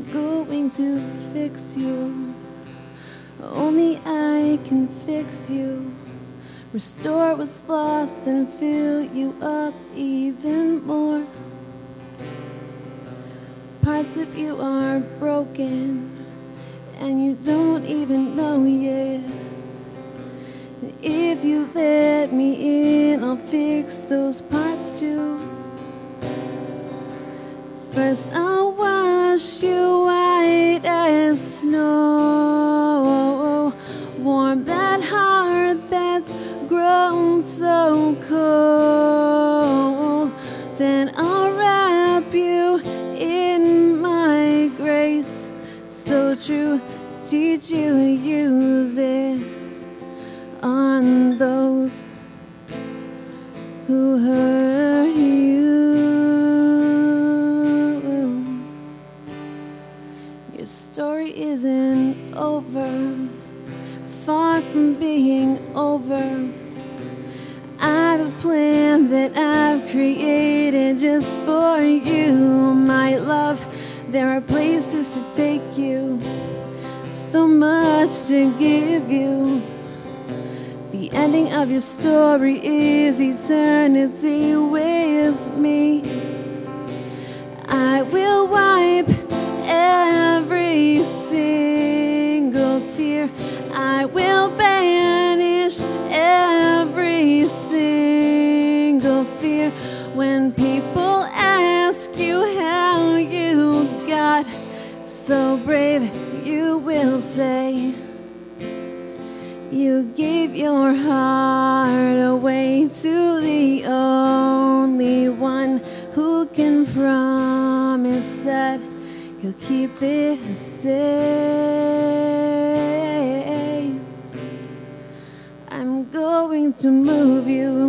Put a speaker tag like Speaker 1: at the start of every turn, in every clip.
Speaker 1: going to fix you. Only I can fix you. Restore what's lost and fill you up even more. Parts of you are broken and you don't even know yet. If you let me in, I'll fix those parts too. First, I'll so cold. Then I'll wrap you in my grace, so true, teach you to use it on those who hurt you. Your story isn't over, far from being over. I have a plan that I've created just for you, my love. There are places to take you, so much to give you. The ending of your story is eternity with me. So brave, you will say. You gave your heart away to the only one who can promise that he'll keep it safe. I'm going to move you,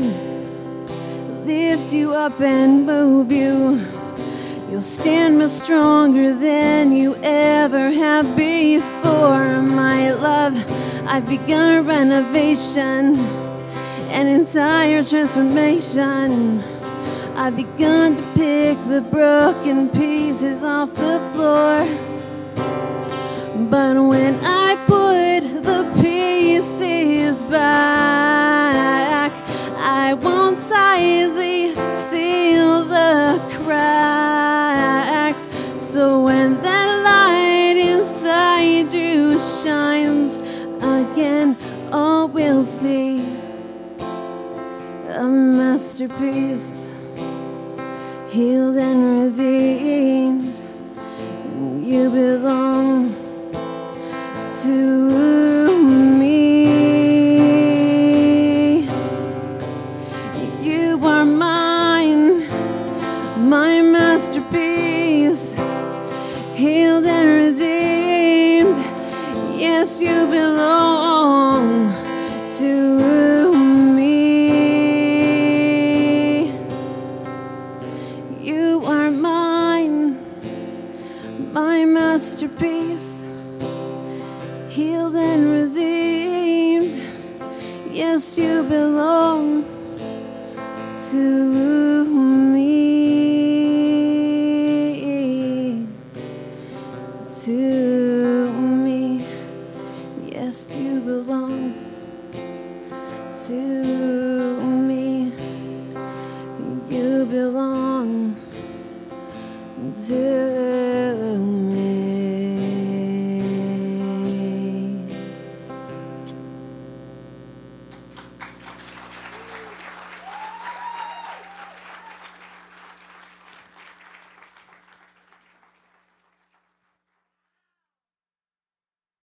Speaker 1: lift you up and move you. You'll stand much stronger than you ever have before, my love. I've begun a renovation, an entire transformation. I've begun to pick the broken pieces off the floor. But when I put the pieces back, a masterpiece, healed and redeemed. You belong to me. You are mine, my masterpiece, my masterpiece, healed and redeemed. Yes, you belong to me. To me. Yes,